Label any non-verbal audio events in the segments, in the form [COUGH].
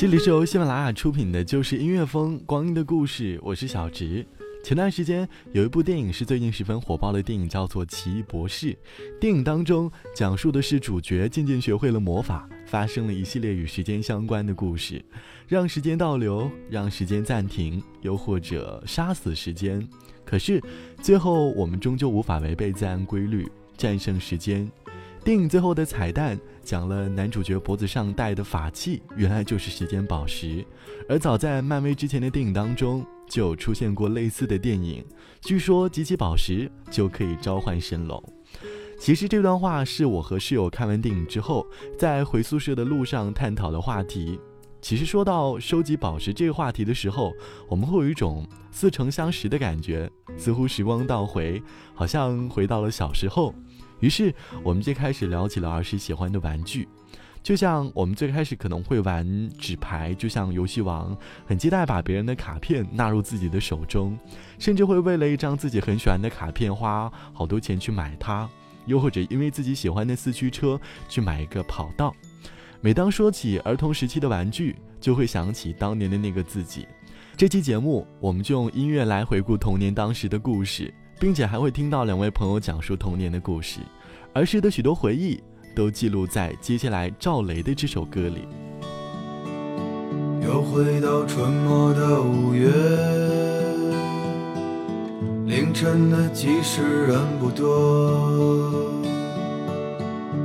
这里是由喜马拉雅出品的《就是音乐风光阴的故事》，我是小植。前段时间有一部电影是最近十分火爆的电影，叫做《奇异博士》。电影当中讲述的是主角渐渐学会了魔法，发生了一系列与时间相关的故事，让时间倒流，让时间暂停，又或者杀死时间。可是最后我们终究无法违背自然规律，战胜时间。电影最后的彩蛋讲了男主角脖子上戴的法器，原来就是时间宝石。而早在漫威之前的电影当中，就有出现过类似的电影。据说集齐宝石就可以召唤神龙。其实这段话是我和室友看完电影之后，在回宿舍的路上探讨的话题。其实说到收集宝石这个话题的时候，我们会有一种似曾相识的感觉，似乎时光倒回，好像回到了小时候。于是我们就开始聊起了儿时喜欢的玩具，就像我们最开始可能会玩纸牌，就像游戏王，很期待把别人的卡片纳入自己的手中，甚至会为了一张自己很喜欢的卡片花好多钱去买它，又或者因为自己喜欢的四驱车去买一个跑道。每当说起儿童时期的玩具，就会想起当年的那个自己。这期节目，我们就用音乐来回顾童年当时的故事。并且还会听到两位朋友讲述童年的故事，儿时的许多回忆都记录在接下来赵雷的这首歌里。又回到春末的五月，凌晨的集市人不多，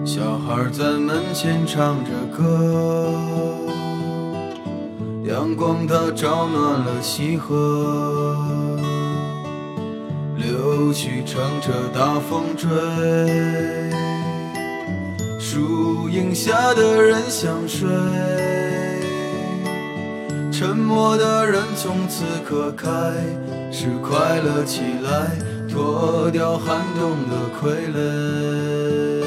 小孩在门前唱着歌，阳光它照暖了溪河。柳絮乘着大风追，树荫下的人想睡，沉默的人从此刻开始快乐起来，脱掉寒冬的傀儡。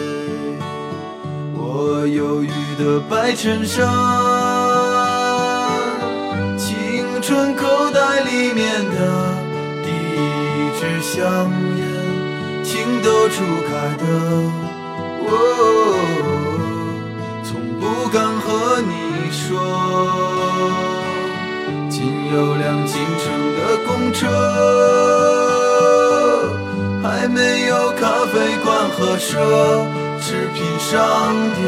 我忧郁的白衬衫，青春口袋里面的。支香烟，情窦初开的我，从不敢和你说。仅有辆进城的公车，还没有咖啡馆和奢侈品商店。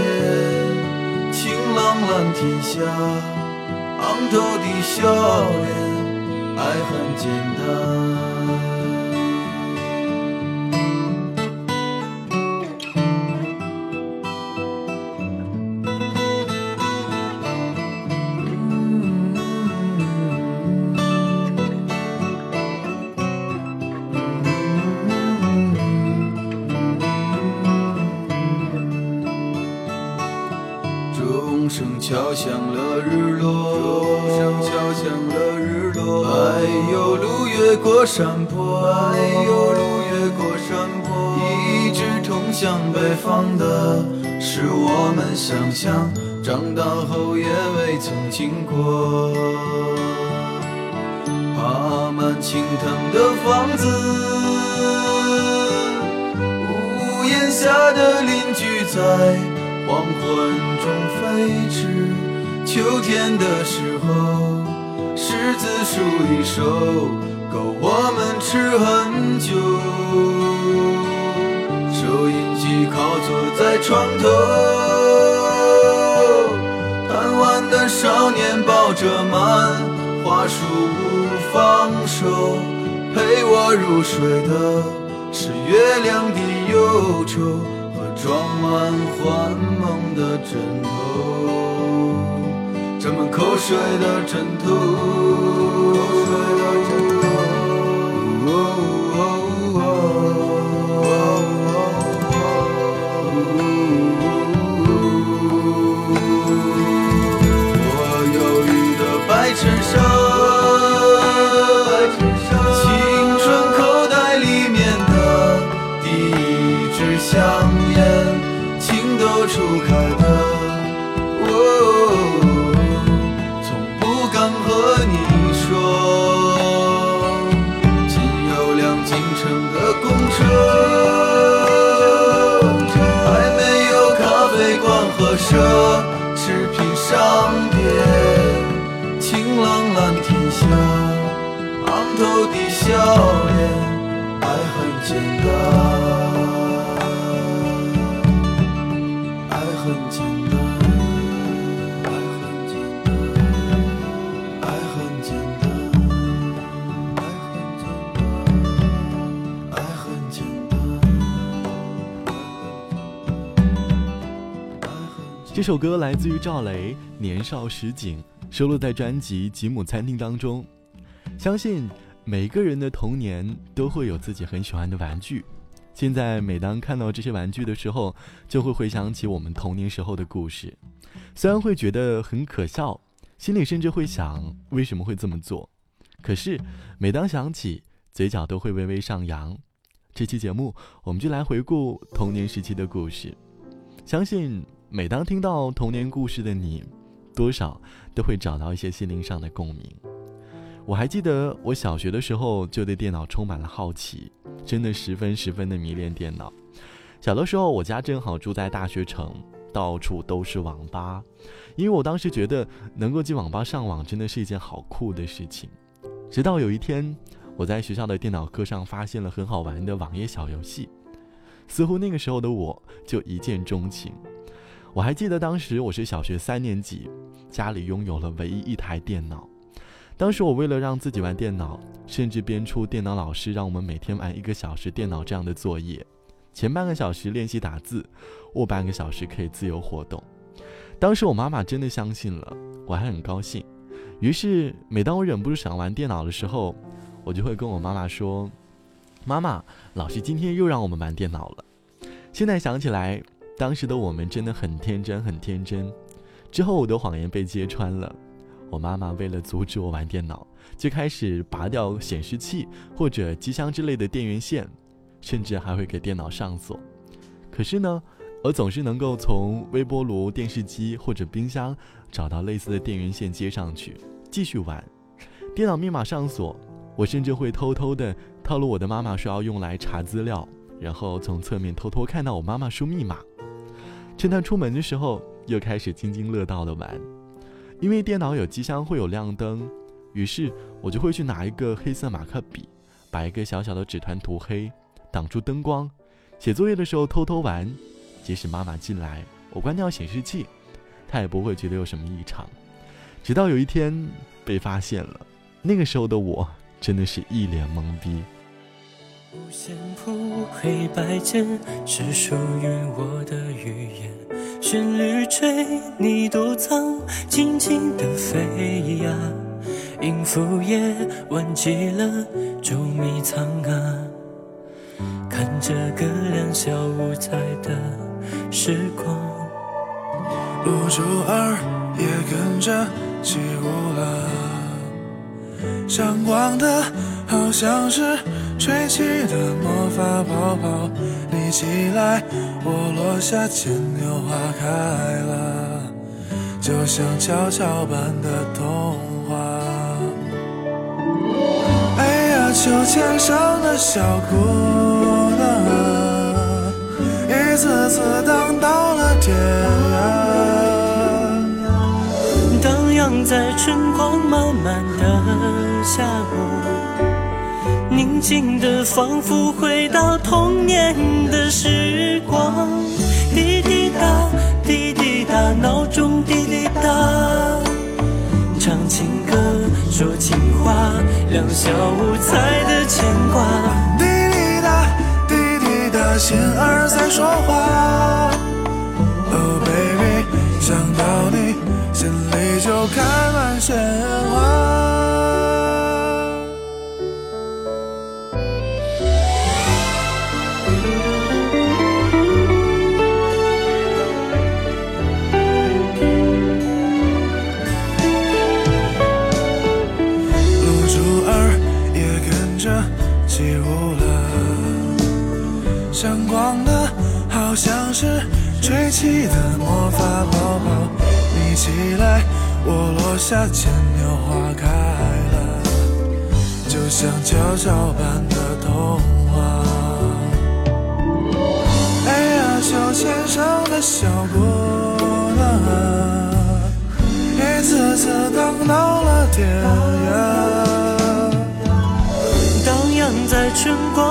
晴朗蓝天下，昂头的笑脸，爱很简单。放的，是我们想象，长大后也未曾经过。爬满青藤的房子，屋檐下的邻居在。黄昏中飞驰，秋天的时候，柿子树一熟，够我们吃很久。收音机靠坐在床头，贪玩的少年抱着漫画书不放手，陪我入睡的是月亮的忧愁和。装满幻梦的枕头，沾满口水的枕头。很简单。这首歌来自于赵雷《年少时景》，收录在专辑《吉姆餐厅》当中。相信每个人的童年都会有自己很喜欢的玩具。现在每当看到这些玩具的时候，就会回想起我们童年时候的故事。虽然会觉得很可笑，心里甚至会想为什么会这么做。可是每当想起，嘴角都会微微上扬。这期节目，我们就来回顾童年时期的故事。相信。每当听到童年故事的你，多少都会找到一些心灵上的共鸣。我还记得我小学的时候就对电脑充满了好奇，真的十分十分的迷恋电脑。小的时候，我家正好住在大学城，到处都是网吧。因为我当时觉得能够进网吧上网真的是一件好酷的事情。直到有一天，我在学校的电脑课上发现了很好玩的网页小游戏，似乎那个时候的我就一见钟情。我还记得当时我是小学三年级，家里拥有了唯一一台电脑。当时我为了让自己玩电脑，甚至编出电脑老师让我们每天玩一个小时电脑这样的作业：前半个小时练习打字，后半个小时可以自由活动。当时我妈妈真的相信了，我还很高兴。于是每当我忍不住想玩电脑的时候，我就会跟我妈妈说：“妈妈，老师今天又让我们玩电脑了。”现在想起来。当时的我们真的很天真，很天真。之后我的谎言被揭穿了，我妈妈为了阻止我玩电脑，就开始拔掉显示器或者机箱之类的电源线，甚至还会给电脑上锁。可是呢，我总是能够从微波炉、电视机或者冰箱找到类似的电源线接上去，继续玩。电脑密码上锁，我甚至会偷偷的套路我的妈妈说要用来查资料，然后从侧面偷偷看到我妈妈输密码。趁她出门的时候，又开始津津乐道的玩。因为电脑有机箱会有亮灯，于是我就会去拿一个黑色马克笔，把一个小小的纸团涂黑，挡住灯光。写作业的时候偷偷玩，即使妈妈进来，我关掉显示器，她也不会觉得有什么异常。直到有一天被发现了，那个时候的我真的是一脸懵逼。五线谱黑白键是属于我的语言，旋律吹你躲藏，轻轻的飞呀，音符也忘记了捉迷藏啊，看着个两小无猜的时光，五九二也跟着起舞了，闪光的好像是。吹起的魔法泡泡，你起来，我落下，牵牛花开了，就像悄悄般的童话。哎呀，秋千上的小姑娘，一次次荡到了天涯，荡漾在春光漫漫的下午。宁静的，仿佛回到童年的时光。滴滴答，滴滴答，闹钟滴滴答。唱情歌，说情话，两小无猜的牵挂。滴滴答，滴滴答，心儿在说话。Oh baby，想到你，心里就开满鲜花。的魔法泡泡，你起来，我落下，牵牛花开了，就像悄悄般的童话。哎呀，秋千上的小姑娘，一次次荡到了天涯。荡漾在春光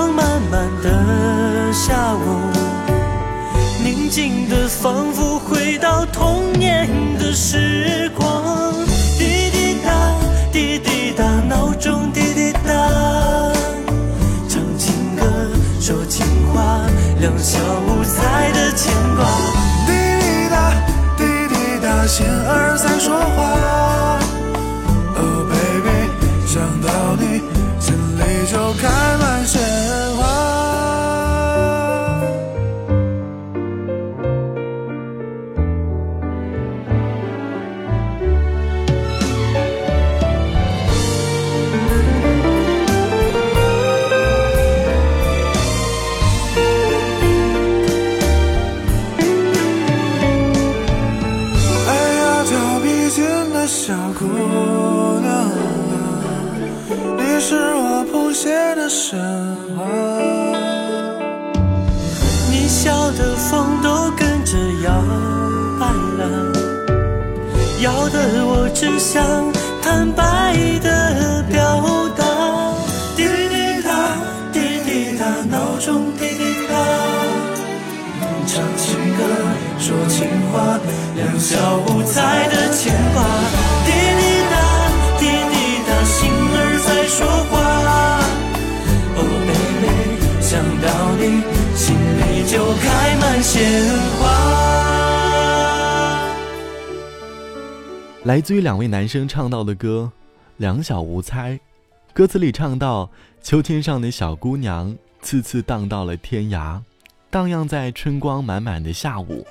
静的仿佛回到童年的时光。滴滴答，滴滴答，闹钟滴滴答，唱情歌，说情话，两小无猜的牵挂。滴滴答，滴滴答，心儿在说话。Oh baby，想到你，心里就开满鲜想坦白的表达。滴滴答，滴滴答，闹钟滴滴答，唱情歌，说情话，两小无猜的牵挂。滴滴答，滴滴答，心儿在说话。哦，baby，想到你，心里就开满鲜花。来自于两位男生唱到的歌《两小无猜》，歌词里唱到：秋天上的小姑娘，次次荡到了天涯，荡漾在春光满满的下午，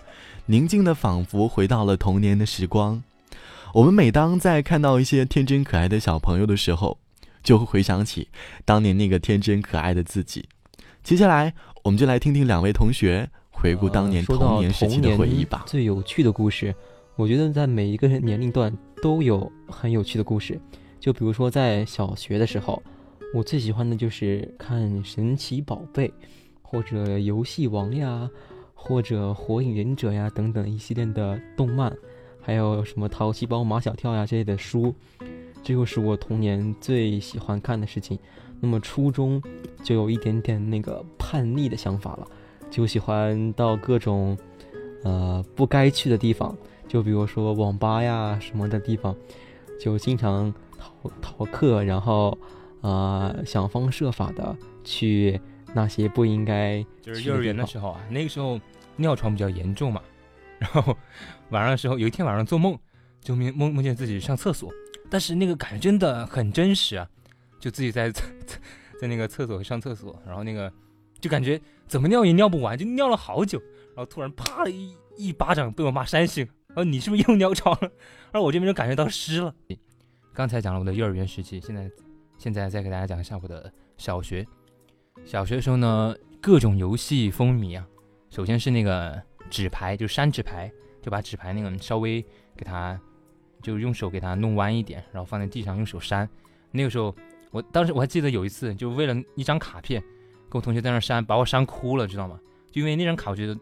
宁静的仿佛回到了童年的时光。我们每当在看到一些天真可爱的小朋友的时候，就会回想起当年那个天真可爱的自己。接下来，我们就来听听两位同学回顾当年童年时期的回忆吧。最有趣的故事，我觉得在每一个年龄段都有很有趣的故事。就比如说在小学的时候，我最喜欢的就是看《神奇宝贝》，或者《游戏王》呀，或者《火影忍者》呀等等一系列的动漫，还有什么《淘气包马小跳》呀这类的书，这就是我童年最喜欢看的事情。那么初中就有一点点那个叛逆的想法了，就喜欢到各种呃不该去的地方，就比如说网吧呀什么的地方，就经常逃逃课，然后呃想方设法的去那些不应该就是幼儿园的时候。啊，那个时候尿床比较严重嘛，然后晚上的时候，有一天晚上做梦，就梦梦梦见自己上厕所，但是那个感觉真的很真实啊，就自己在在在那个厕所上厕所，然后那个就感觉怎么尿也尿不完，就尿了好久，然后突然啪的一一巴掌被我妈扇醒，然你是不是又尿床了？而我这边就感觉到湿了。刚才讲了我的幼儿园时期，现在现在再给大家讲一下我的小学。小学的时候呢，各种游戏风靡啊。首先是那个纸牌，就扇纸牌，就把纸牌那个稍微给它，就用手给它弄弯一点，然后放在地上用手扇。那个时候，我当时我还记得有一次，就为了一张卡片，跟我同学在那扇，把我扇哭了，知道吗？就因为那张卡，我觉得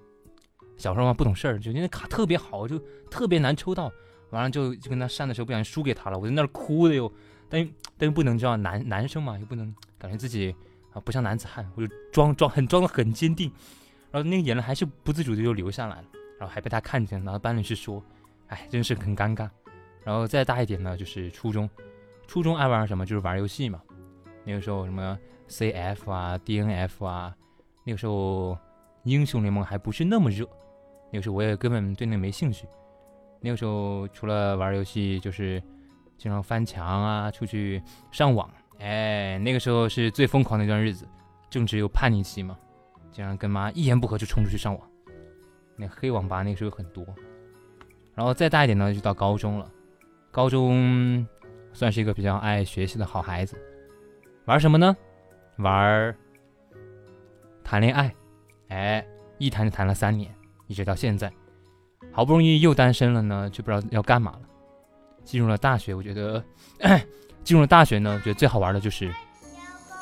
小时候嘛不懂事儿，就因为卡特别好，就特别难抽到，完了就就跟他删的时候不小心输给他了，我在那儿哭的哟。但但又不能知道男男生嘛，又不能感觉自己啊不像男子汉，我就装装很装的很坚定，然后那个眼泪还是不自主的就流下来了，然后还被他看见，然后班里去说，哎，真是很尴尬。然后再大一点呢，就是初中，初中爱玩什么就是玩游戏嘛，那个时候什么 CF 啊、DNF 啊，那个时候英雄联盟还不是那么热，那个时候我也根本对那没兴趣。那个时候除了玩游戏，就是经常翻墙啊，出去上网。哎，那个时候是最疯狂的一段日子，正值有叛逆期嘛，经常跟妈一言不合就冲出去上网。那黑网吧那个时候很多。然后再大一点呢，就到高中了。高中算是一个比较爱学习的好孩子，玩什么呢？玩谈恋爱。哎，一谈就谈了三年，一直到现在，好不容易又单身了呢，就不知道要干嘛了。进入了大学，我觉得 [CLEARS THROAT] 进入了大学呢，觉得最好玩的就是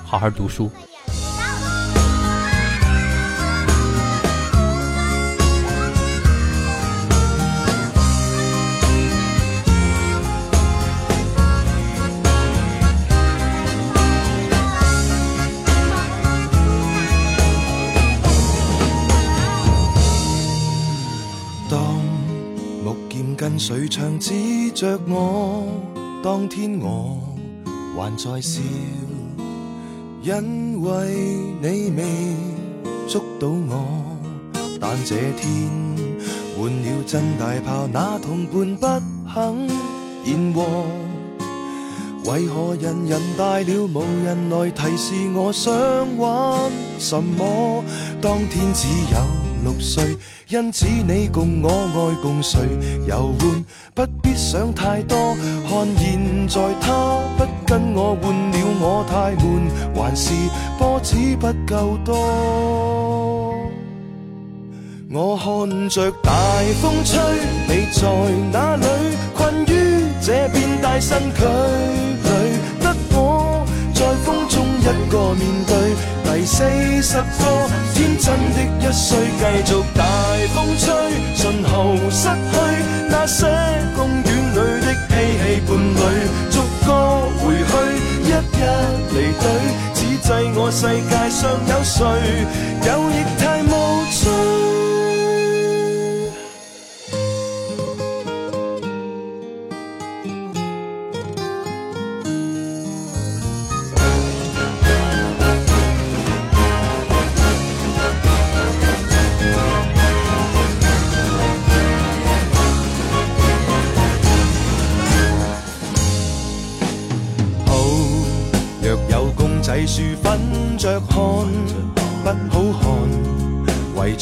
好好读书。着我，當天我還在笑，因為你未捉到我。但這天換了真大炮，那同伴不肯言和。為何人人大了，无人來提示我想玩什麼？當天只有六岁，因此你共我爱共谁？游玩，不必想太多。看现在他不跟我换了，我太闷，还是波子不够多。我看着大风吹，你在哪里？困于这片大身躯，在风中一个面对第四十个天真的一岁，继续大风吹，信后失去那些公园里的嬉戏伴侣，逐个回去，一一离队，只制我世界上有谁，有亦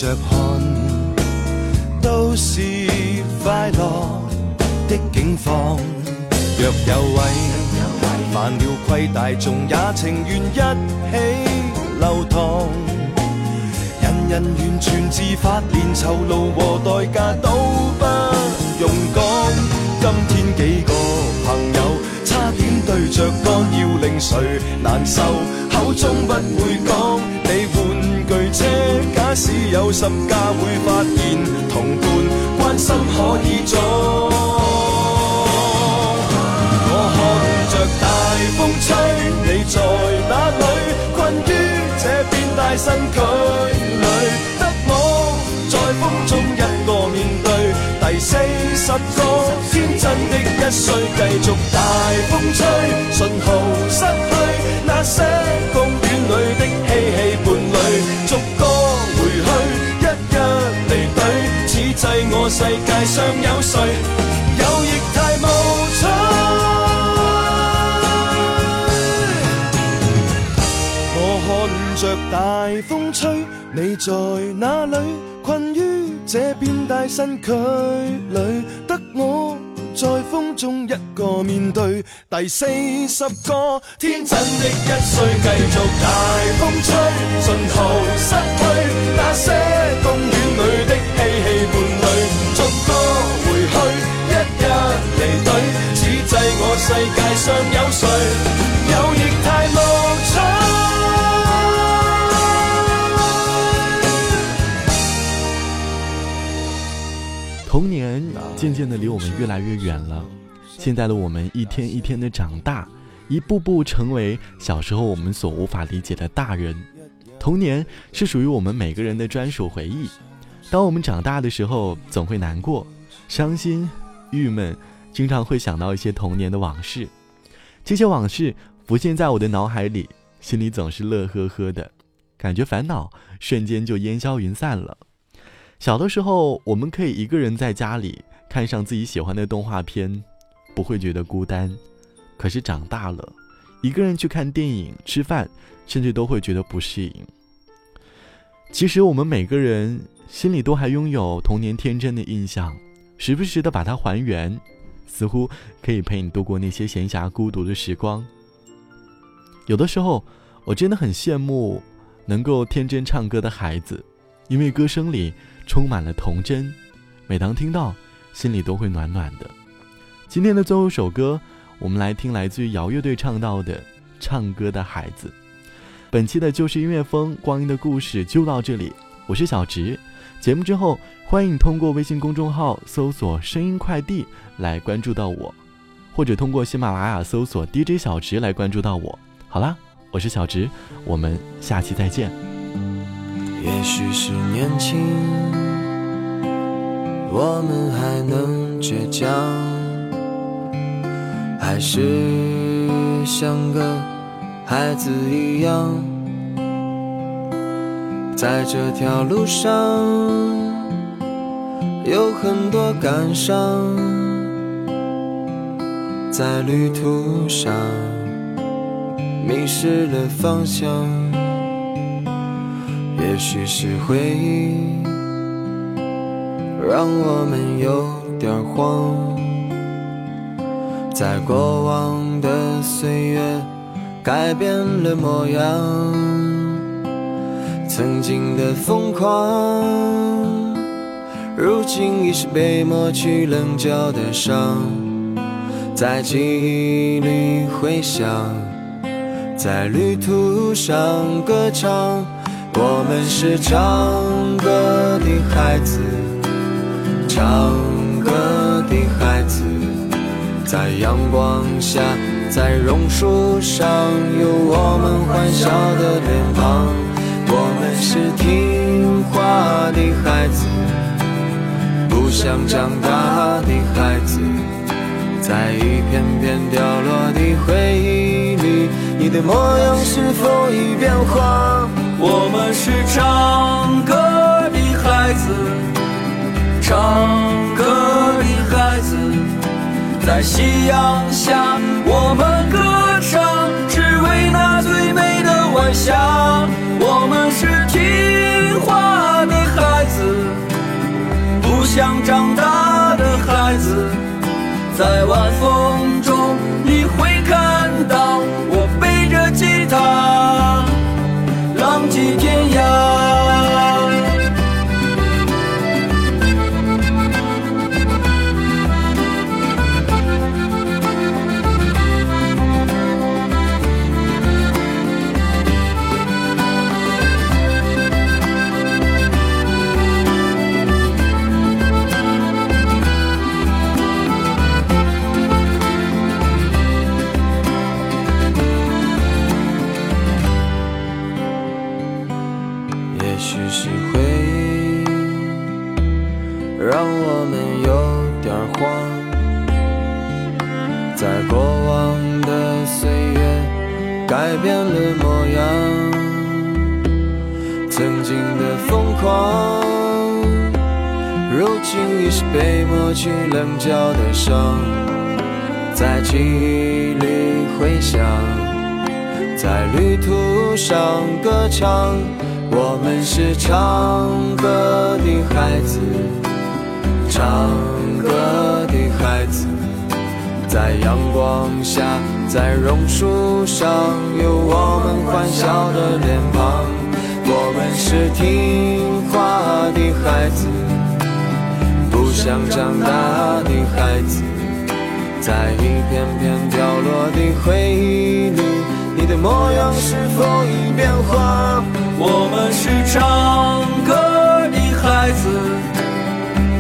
着看，都是快乐的境况。若有位犯了亏，大众也情愿一起流淌。人人完全自发，连酬劳和代价都不用讲。今天几个朋友差点对着干，要令谁难受？口中不会讲。你换，有十家会发现同伴关心可以裝。我看着大风吹，你在哪里？困于这片大身躯里，得我在风中一个面对第四十个天真的一岁，继续大风吹，信号失去那些共隊，此際我世界上有谁？有亦太无趣。我看着大风吹，你在哪里？困于这片大身躯里，得我在风中一个面对第四十个天真的一岁，继续大风吹，尽头失去那些公園裏的嬉戲伴侶，逐個回去，一一離隊，此際我世界上有誰？有亦太無趣。童年渐渐的离我们越来越远了，现在的我们一天一天的长大，一步步成为小时候我们所无法理解的大人。童年是属于我们每个人的专属回忆。当我们长大的时候，总会难过、伤心、郁闷，经常会想到一些童年的往事。这些往事浮现在我的脑海里，心里总是乐呵呵的，感觉烦恼瞬间就烟消云散了。小的时候，我们可以一个人在家里看上自己喜欢的动画片，不会觉得孤单。可是长大了，一个人去看电影、吃饭，甚至都会觉得不适应。其实我们每个人心里都还拥有童年天真的印象，时不时的把它还原，似乎可以陪你度过那些闲暇孤独的时光。有的时候，我真的很羡慕能够天真唱歌的孩子。因为歌声里充满了童真，每当听到，心里都会暖暖的。今天的最后一首歌，我们来听来自于摇乐队唱到的《唱歌的孩子》。本期的就是音乐风光阴的故事就到这里，我是小植。节目之后，欢迎通过微信公众号搜索“声音快递”来关注到我，或者通过喜马拉雅搜索 “DJ 小植”来关注到我。好啦，我是小植，我们下期再见。也许是年轻，我们还能倔强，还是像个孩子一样，在这条路上有很多感伤，在旅途上迷失了方向。也许是回忆让我们有点慌，在过往的岁月改变了模样，曾经的疯狂，如今已是被抹去棱角的伤，在记忆里回响，在旅途上歌唱。我们是唱歌的孩子，唱歌的孩子，在阳光下，在榕树上，有我们欢笑的脸庞。我们是听话的孩子，不想长大的孩子，在一片片掉落的回忆里，你的模样是否已变化？我们是唱歌的孩子，唱歌的孩子，在夕阳下，我们歌唱，下。我们是听话的孩子，不想长大的孩子，在晚风中，你会看上歌唱。我们是唱歌的孩子，唱歌的孩子，在阳光下，在榕树上，有我们欢笑的脸庞。我们是听话的孩子，不想长大的孩子，在一片片掉落的回忆里，你的模样是否已变化？我们是唱歌的孩子，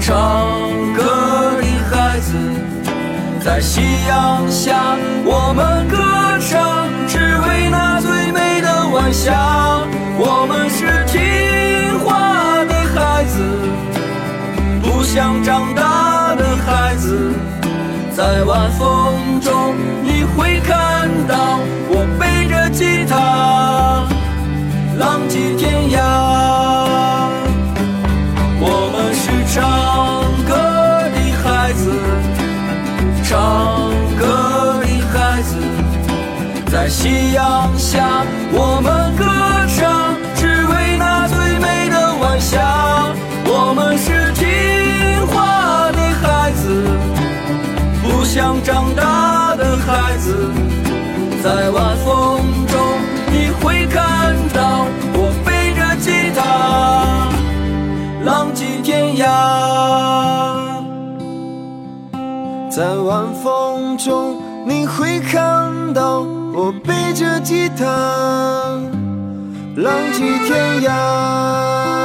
唱歌的孩子，在夕阳下，我们歌唱，只为那最美的晚霞。我们是听话的孩子，不想长大的孩子，在晚风中，你会看到我背着吉他。浪迹天涯，我们是唱歌的孩子，唱歌的孩子，在夕阳下，我们歌唱，只为那最美的晚霞。我们是听话的孩子，不想长大，在晚风中。你会看到我背着吉他，浪迹天涯。在晚风中，你会看到我背着吉他，浪迹天涯。